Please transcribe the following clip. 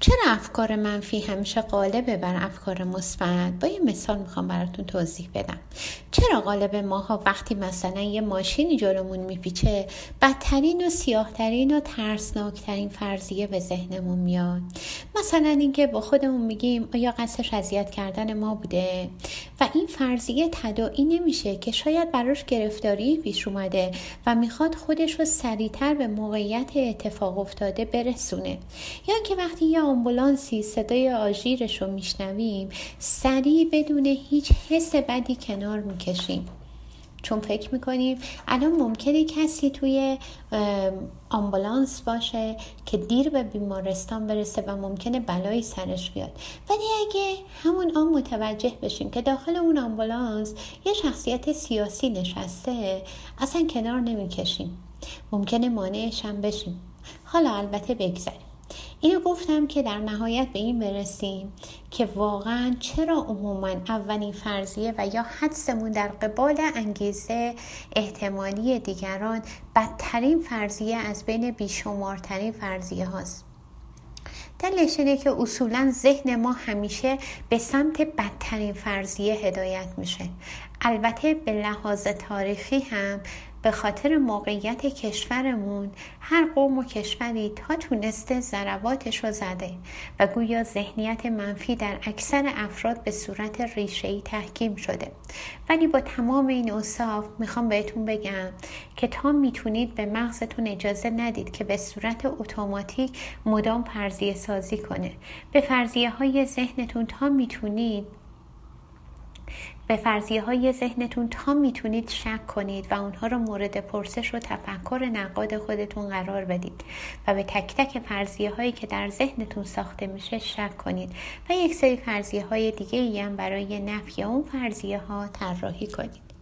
چرا افکار منفی همیشه غالبه بر افکار مثبت؟ با یه مثال می‌خوام براتون توضیح بدم. چرا غالب ماها وقتی مثلا یه ماشینی جلومون میپیچه بدترین و سیاهترین و ترسناکترین فرضیه به ذهنمون میاد؟ مثلا اینکه با خودمون میگیم آیا قصدش اذیت کردن ما بوده؟ و این فرضیه تداعی نمیشه که شاید براش گرفتاری پیش اومده و می‌خواد خودش رو سریعتر به موقعیت اتفاق افتاده برسونه. یا که وقتی یه آمبولانسی صدای آژیرش رو میشنویم سریع بدون هیچ حس بدی کنار می‌کشیم. چون فکر می‌کنیم. الان ممکنه کسی توی آمبولانس باشه که دیر به بیمارستان برسه و ممکنه بلایی سرش بیاد. ولی اگه همون آن متوجه بشیم که داخل اون آمبولانس یه شخصیت سیاسی نشسته اصلا کنار نمی‌کشیم. ممکنه مانعش هم بشیم. حالا البته بگذاریم اینو گفتم که در نهایت به این برسیم که واقعا چرا عموما اولین فرضیه و یا حدسمون در قبال انگیزه احتمالی دیگران بدترین فرضیه از بین بیشمارترین فرضیه هاست. دلش اینه که اصولا ذهن ما همیشه به سمت بدترین فرضیه هدایت میشه. البته به لحاظ تاریخی هم به خاطر موقعیت کشورمون هر قوم و کشوری تا تونسته ضرباتش رو زده و گویا ذهنیت منفی در اکثر افراد به صورت ریشه‌ای تحکیم شده. ولی با تمام این اصاف می‌خوام بهتون بگم که تا می‌تونید به مغزتون اجازه ندید که به صورت اتوماتیک مدام فرضیه سازی کنه. به فرضیه های ذهنتون تا می‌تونید به فرضیه های ذهنتون تا می‌تونید شک کنید و اونها رو مورد پرسش و تفکر نقاد خودتون قرار بدید و به تک تک فرضیه هایی که در ذهنتون ساخته میشه شک کنید و یک سری فرضیه های دیگه ای هم برای نفی اون فرضیه ها طراحی کنید.